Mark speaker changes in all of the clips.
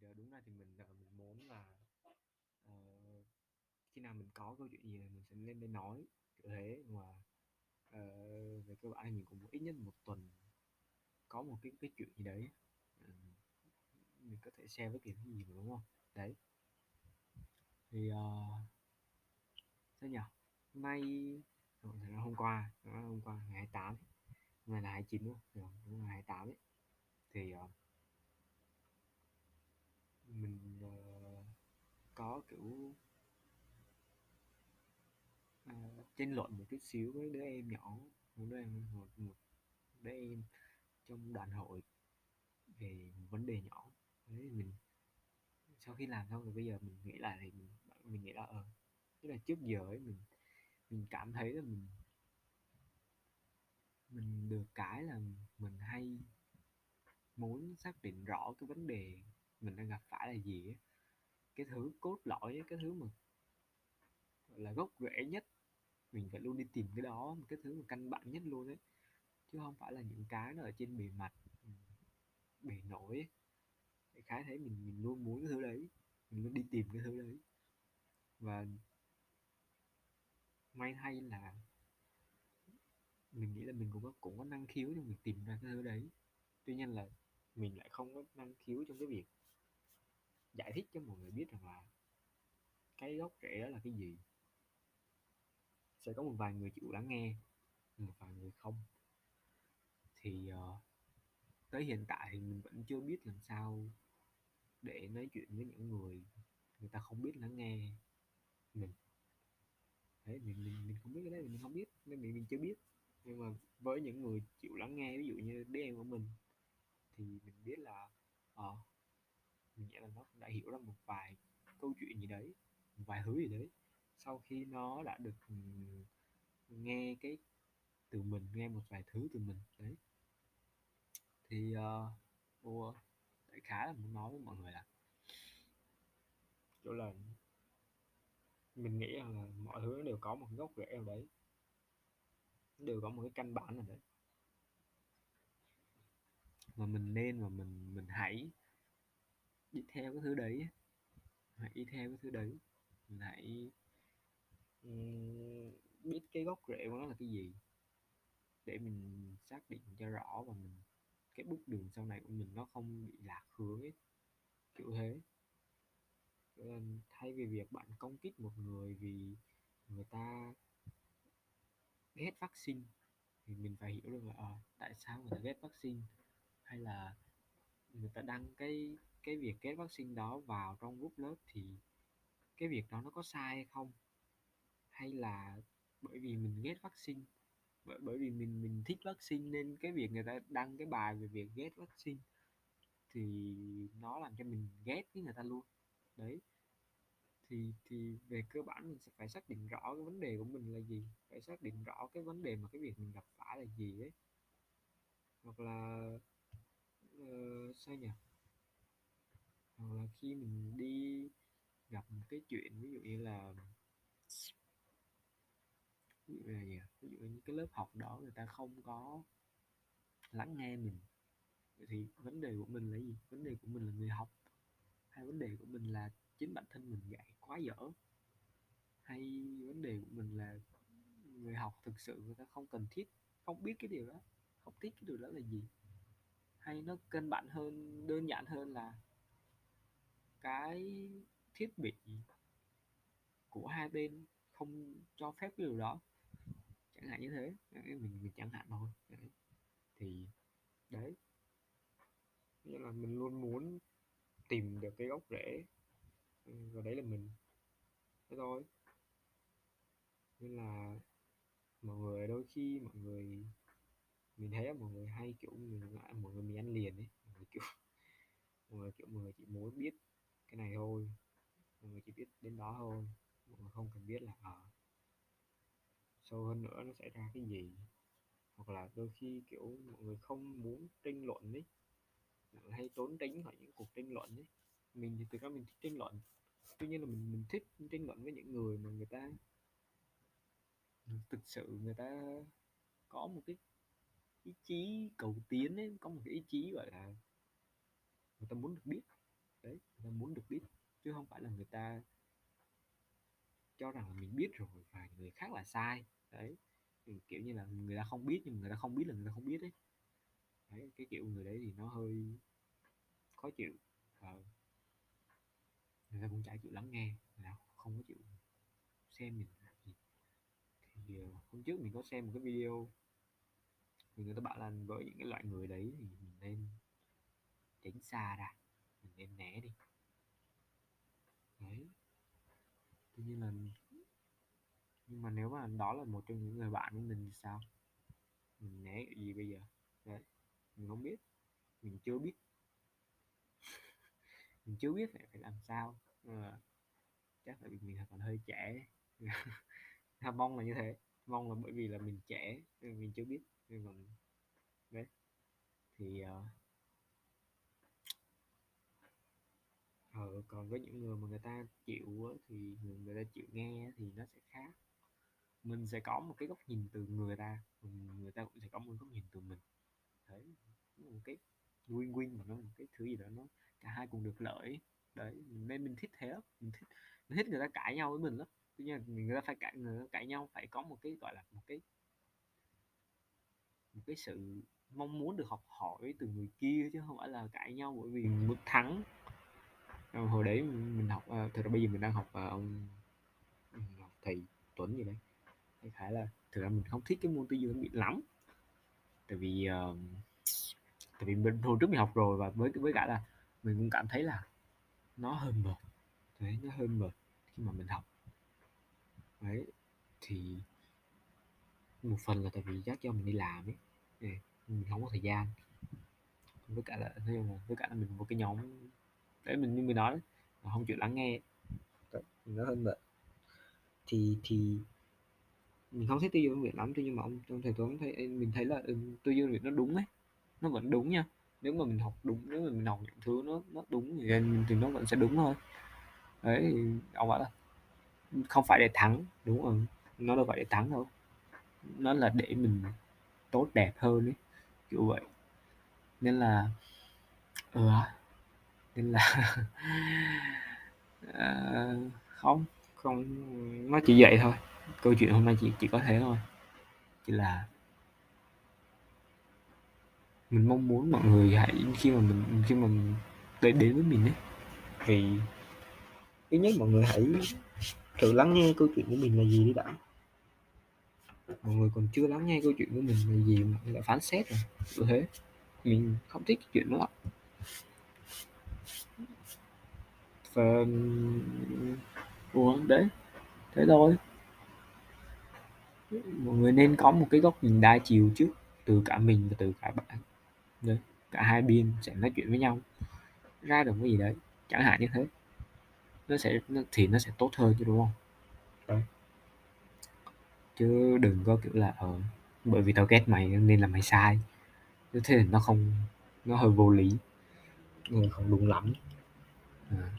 Speaker 1: thì đúng ra thì mình, mình muốn là, uh, khi nào mình có câu chuyện gì thì mình sẽ lên đây nói, kiểu thế. Mà, uh, về cơ bản thì mình cũng ít nhất một tuần có một cái cái chuyện gì đấy, uh, mình có thể share với kỳ cái gì mà, đúng không? Đấy. Thì, uh, sao nhỉ? Hôm nay hôm qua, hôm qua ngày 28 ấy, hôm nay là 29, đúng không? Đúng là 28 ấy, thì, uh, mình, uh, có, kiểu uh, tranh luận một chút xíu với đứa em nhỏ, một đứa em một một đứa em trong đoàn hội về một vấn đề nhỏ. Đấy, mình sau khi làm xong rồi bây giờ mình nghĩ lại thì mình mình nghĩ là, ờ, tức là trước giờ ấy mình mình cảm thấy là mình mình được cái là mình hay muốn xác định rõ cái vấn đề mình đang gặp phải là gì á, cái thứ cốt lõi cái thứ mà gọi là, gốc rễ nhất, mình phải luôn đi tìm cái đó, cái thứ mà căn bản nhất luôn đấy chứ không phải là những cái nó ở trên bề mặt, ừ, bề nổi ấy. khá khái mình mình luôn muốn cái thứ đấy, mình luôn đi tìm cái thứ đấy. Và may thay là mình nghĩ là mình cũng có cũng có năng khiếu trong việc tìm ra cái thứ đấy. Tuy nhiên là mình lại không có năng khiếu trong cái việc giải thích cho mọi người biết rằng là cái gốc rễ đó là cái gì. Sẽ có một vài người chịu lắng nghe, một vài người không. Thì, uh, tới hiện tại thì mình vẫn chưa biết làm sao để nói chuyện với những người người ta không biết lắng nghe mình. thế mình mình mình không biết cái đấy mình không biết, nên mình mình chưa biết. Nhưng mà với những người chịu lắng nghe, ví dụ như đứa em của mình, thì mình biết là, ờ, mình nghĩ là nó cũng đã hiểu ra một vài câu chuyện gì đấy, một vài thứ gì đấy, sau khi nó đã được, nghe cái từ mình, nghe một vài thứ từ mình, đấy. Thì, ờ, uh, đại khá là muốn nói với mọi người là chỗ là mình nghĩ rằng là mọi thứ nó đều có một cái gốc rễ ở đấy. Đều có một cái căn bản ở đấy. Và mình nên và mình mình hãy đi theo cái thứ đấy hãy đi theo cái thứ đấy, hãy, biết cái gốc rễ của nó là cái gì. Để mình xác định cho rõ và mình cái bước đường sau này của mình nó không bị lạc hướng ấy, kiểu thế. Thay vì việc bạn công kích một người vì người ta ghét vaccine thì mình phải hiểu được là, à, tại sao người ta ghét vaccine, hay là người ta đăng cái cái việc ghét vaccine đó vào trong group lớp thì cái việc đó nó có sai hay không? Hay là bởi vì mình ghét vaccine, bởi bởi vì mình mình thích vaccine nên cái việc người ta đăng cái bài về việc ghét vaccine thì nó làm cho mình ghét với người ta luôn. Đấy. Thì thì về cơ bản mình sẽ phải xác định rõ cái vấn đề của mình là gì, phải xác định rõ cái vấn đề mà cái việc mình gặp phải là gì đấy Hoặc là, uh, sao nhỉ? Hoặc là khi mình đi gặp một cái chuyện ví dụ như là ví dụ là gì? Ví dụ như cái lớp học đó người ta không có lắng nghe mình, vậy thì vấn đề của mình là gì? Vấn đề của mình là người học, hay vấn đề của mình là chính bản thân mình dạy quá dở? Hay vấn đề của mình là người học thực sự người ta không cần thiết, không biết cái điều đó, không biết cái điều đó là gì? Hay nó căn bản hơn, đơn giản hơn là cái thiết bị của hai bên không cho phép cái điều đó, chẳng hạn như thế, mình mình chẳng hạn thôi, đấy. Thì đấy. Nghĩa là mình luôn muốn tìm được cái gốc rễ, ừ, và đấy là mình. Thế thôi. Nên là mọi người đôi khi mọi người mình thấy là mọi người hay, kiểu, mình lại mọi người mình ăn liền ấy, mọi người, kiểu mọi người, kiểu, mọi người chỉ muốn biết cái này thôi, mọi người chỉ biết đến đó thôi, mọi người không cần biết là, ờ sâu hơn nữa nó xảy ra cái gì. Hoặc là đôi khi, kiểu, mọi người không muốn tranh luận ấy, mọi người hay trốn tránh khỏi những cuộc tranh luận ấy. Mình thì thực ra mình thích tranh luận, tuy nhiên là mình mình thích tranh luận với những người mà người ta thực sự người ta có một cái ý chí cầu tiến ấy, có một cái ý chí, gọi là người ta muốn được biết, đấy người ta muốn được biết chứ không phải là người ta cho rằng là mình biết rồi và người khác là sai. Đấy kiểu như là người ta không biết nhưng người ta không biết là người ta không biết đấy, đấy cái kiểu người đấy thì nó hơi khó chịu. Và người ta cũng chả chịu lắng nghe người ta không có chịu xem mình làm gì. Thì ờ, hôm trước mình có xem một cái video thì người ta bảo là với những cái loại người đấy thì mình nên tránh xa ra mình nên né đi. Đấy. Tuy nhiên là nhưng mà nếu mà đó là một trong những người bạn của mình thì sao? Mình né cái gì bây giờ? Đấy, mình không biết. Mình chưa biết. Mình chưa biết phải phải làm sao. Ờ, chắc là vì mình còn hơi trẻ. Mong là như thế mong là bởi vì là mình trẻ nên mình chưa biết nên còn đấy. Thì uh, ờ, còn với những người mà người ta chịu thì người, người ta chịu nghe thì nó sẽ khác. Mình sẽ có một cái góc nhìn từ người ta người ta cũng sẽ có một góc nhìn từ mình. Đấy một cái win win mà nó một cái thứ gì đó nó cả hai cùng được lợi. Đấy nên mình thích thế lắm mình thích mình thích người ta cãi nhau với mình lắm tuy nhiên người ta phải cãi người ta cãi nhau phải có một cái gọi là một cái một cái sự mong muốn được học hỏi từ người kia chứ không phải là cãi nhau bởi vì muốn thắng. Hồi đấy mình học thực ra bây giờ mình đang học uh, ông thầy Tuấn gì đấy. Đại khái là thực ra mình không thích cái môn tư duy phản biện lắm. Tại vì uh, tại vì mình hồi trước mình học rồi và với với cả là mình cũng cảm thấy là nó hơi mệt. Đấy nó hơi mệt khi mà mình học đấy thì một phần là tại vì chắc cho mình đi làm ấy mình không có thời gian. Với cả là thế mà với cả là mình một cái nhóm đấy mình như mình nói đấy, không chịu lắng nghe. Đấy, nó hơn vậy, thì thì mình không thích tư duy phản lắm nhưng mà ông trong thầy Tuấn thấy mình thấy là ừ, tư duy phản nó đúng ấy nó vẫn đúng nha. Nếu mà mình học đúng nếu mà mình học những thứ nó nó đúng thì, thì nó vẫn sẽ đúng thôi. Đấy ông bảo là không phải để thắng đúng không? nó đâu phải để thắng đâu. Nó là để mình tốt đẹp hơn ấy kiểu vậy. Nên là ừ nên là à, không không nó chỉ vậy thôi. Câu chuyện hôm nay chỉ chỉ có thế thôi. Chỉ là mình mong muốn mọi người hãy khi mà mình khi mà mình đến đến với mình ấy thì ít nhất mọi người hãy thử lắng nghe câu chuyện của mình là gì đi đã. Mọi người còn chưa lắng nghe câu chuyện của mình là gì mà lại phán xét rồi. Như thế, mình không thích cái chuyện đó và ủa, đấy, thế thôi. Mọi người nên có một cái góc nhìn đa chiều trước, từ cả mình và từ cả bạn. Đấy, cả hai bên sẽ nói chuyện với nhau, ra được cái gì đấy, chẳng hạn như thế nó sẽ thì nó sẽ tốt hơn chứ đúng không? Đấy. chứ đừng có kiểu là ờ bởi vì tao ghét mày nên là mày sai. Như thế nó không nó hơi vô lý. Nó không đúng lắm. À.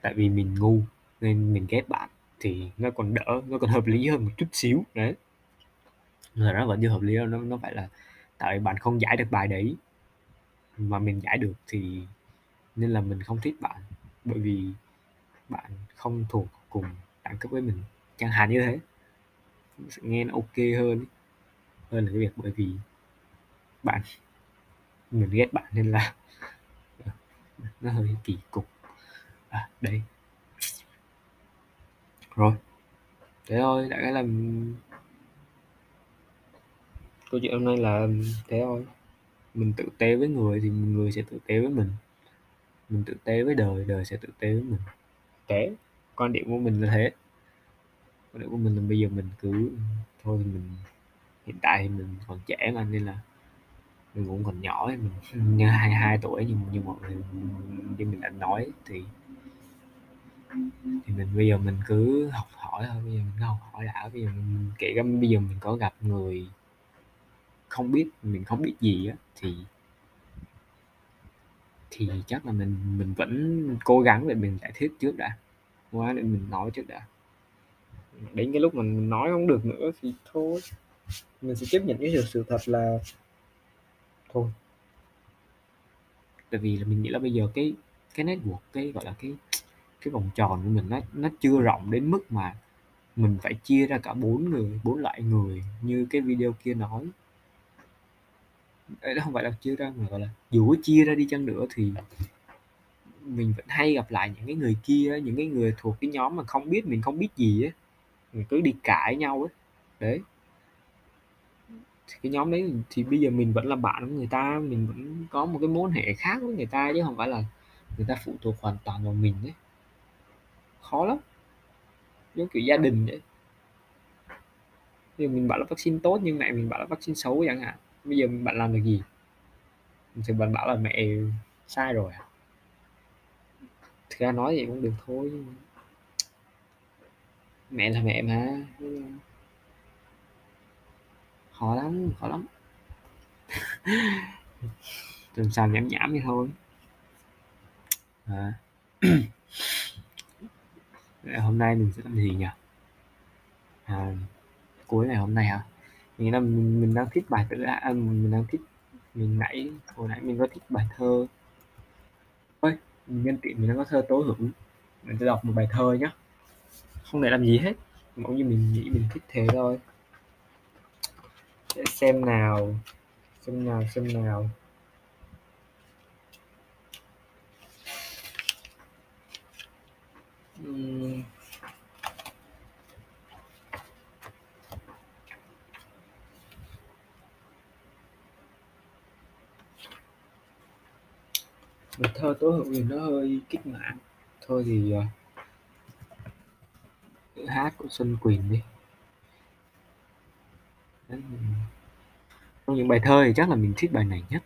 Speaker 1: tại vì mình ngu nên mình ghét bạn thì nó còn đỡ nó còn hợp lý hơn một chút xíu đấy. Là nó vẫn chưa hợp lý đâu nó nó phải là tại bạn không giải được bài đấy mà mình giải được thì nên là mình không thích bạn bởi vì bạn không thuộc cùng đẳng cấp với mình. Chẳng hạn như thế sẽ nghe nó ok hơn hơn là cái việc bởi vì bạn mình ghét bạn nên là nó hơi kỳ cục. À, đây. Rồi thế thôi đã cái là câu chuyện hôm nay là thế thôi. Mình tự tế với người thì người sẽ tự tế với mình mình tự tế với đời đời sẽ tự tế với mình. Thế quan điểm của mình là thế. Quan điểm của mình là bây giờ mình cứ thôi thì mình hiện tại thì mình còn trẻ mà nên là mình cũng còn nhỏ mình như hai hai tuổi nhưng như mọi người như mình đã nói thì thì mình bây giờ mình cứ học hỏi thôi bây giờ mình cứ học hỏi đã bây giờ mình, kể cả bây giờ mình có gặp người không biết mình không biết gì á thì thì chắc là mình mình vẫn cố gắng để mình giải thích trước đã. Gắng để mình nói trước đã. Đến cái lúc mình nói không được nữa thì thôi. Mình sẽ chấp nhận cái sự sự thật là thôi. Tại vì là mình nghĩ là bây giờ cái cái network cái gọi là cái cái vòng tròn của mình nó nó chưa rộng đến mức mà mình phải chia ra cả bốn người bốn loại người như cái video kia nói đấy không phải là chia ra mà gọi là dù có chia ra đi chăng nữa thì mình vẫn hay gặp lại những cái người kia những cái người thuộc cái nhóm mà không biết mình không biết gì á. Mình cứ đi cãi nhau ấy đấy. Thì cái nhóm đấy thì bây giờ mình vẫn là bạn của người ta, mình vẫn có một cái mối hệ khác với người ta chứ không phải là người ta phụ thuộc hoàn toàn vào mình đấy khó lắm. Giống kiểu gia đình đấy. Thì mình bảo là vaccine tốt nhưng mẹ mình bảo là vaccine xấu chẳng hạn bây giờ bạn làm được gì? Thì bạn bảo là mẹ sai rồi à? Thực ra nói gì cũng được thôi mẹ là mẹ mà khó lắm khó lắm. Làm sao nhảm nhảm vậy thôi? À. hôm nay mình sẽ làm gì nhỉ? À, cuối ngày hôm nay hả? Mình đang mình, mình đang thích bài tự à, mình đang thích mình nãy hồi nãy mình có thích bài thơ. Ơi nhân tiện mình đang có thơ tố hữu mình sẽ đọc một bài thơ nhé không để làm gì hết. Mẫu như mình nghĩ mình thích thế thôi. Để xem nào xem nào xem nào. Bài thơ tố hữu thì nó hơi kích mạng thôi thì uh, hát của Xuân Quỳnh đi. Trong những bài thơ thì chắc là mình thích bài này nhất.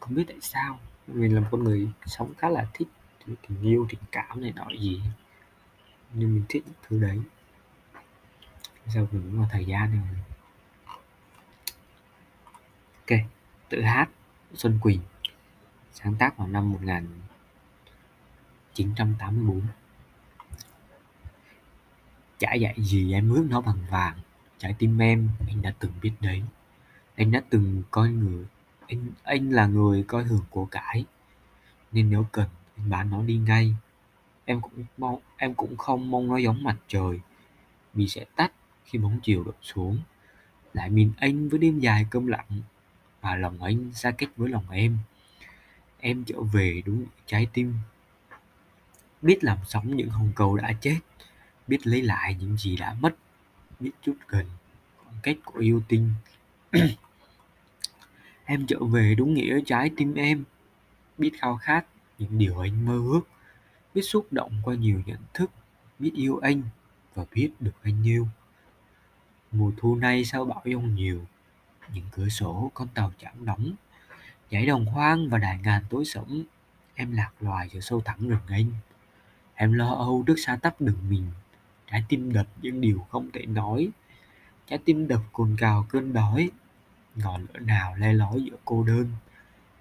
Speaker 1: Không biết tại sao mình là một con người sống khá là thích tình yêu tình cảm này nọ gì. Nhưng mình thích thứ đấy. Sao mình cũng là thời gian này ok tự hát Xuân Quỳnh sáng tác vào năm 1984 chả dạy gì em ước nó bằng vàng. Trái tim em, anh đã từng biết đấy. Anh đã từng coi người, anh anh là người coi thường của cải. Nên nếu cần, anh bán nó đi ngay. Em cũng mong, em cũng không mong nó giống mặt trời. Vì sẽ tắt khi bóng chiều đổ xuống. Lại mình anh với đêm dài câm lặng. Và lòng anh xa cách với lòng em em trở về đúng trái tim. Biết làm sống những hồng cầu đã chết, biết lấy lại những gì đã mất, biết chút gần khoảng cách của yêu tinh. Em trở về đúng nghĩa trái tim em. Biết khao khát những điều anh mơ ước, biết xúc động qua nhiều nhận thức, biết yêu anh và biết được anh yêu. Mùa thu nay sao bão giông nhiều? Những cửa sổ con tàu chạm đóng dãy đồng hoang và đại ngàn tối sẫm. Em lạc loài giữa sâu thẳm rừng anh. Em lo âu trước xa tắp đường mình trái tim đập những điều không thể nói. Trái tim đập cồn cào cơn đói. Ngọn lửa nào le lói giữa cô đơn.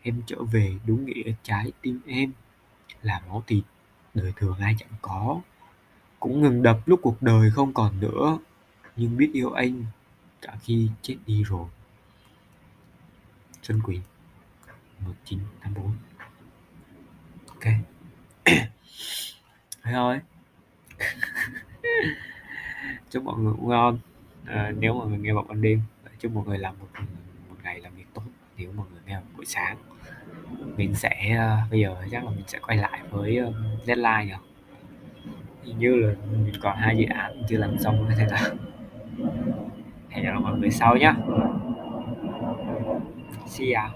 Speaker 1: Em trở về đúng nghĩa trái tim em. Là máu thịt, đời thường ai chẳng có. Cũng ngừng đập lúc cuộc đời không còn nữa. Nhưng biết yêu anh, cả khi chết đi rồi. Xuân Quỳnh. 1984 Ok. Thế thôi. Chúc mọi người ngủ ngon. À, Nếu mọi người nghe vào ban đêm Chúc mọi người làm một, một ngày làm việc tốt. Nếu mọi người nghe vào buổi sáng Mình sẽ uh, Bây giờ chắc là mình sẽ quay lại với um, deadline nhỉ? Hình như là mình còn hai dự án chưa làm xong thế là hẹn gặp mọi người sau nhé see ya.